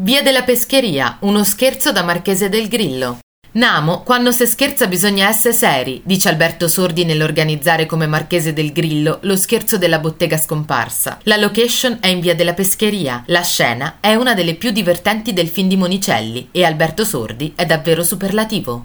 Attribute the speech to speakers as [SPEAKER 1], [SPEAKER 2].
[SPEAKER 1] Via della Pescheria, uno scherzo da Marchese del Grillo. Namo, quando se scherza bisogna essere seri, dice Alberto Sordi nell'organizzare come Marchese del Grillo lo scherzo della bottega scomparsa. La location è in via della Pescheria, la scena è una delle più divertenti del film di Monicelli e Alberto Sordi è davvero superlativo.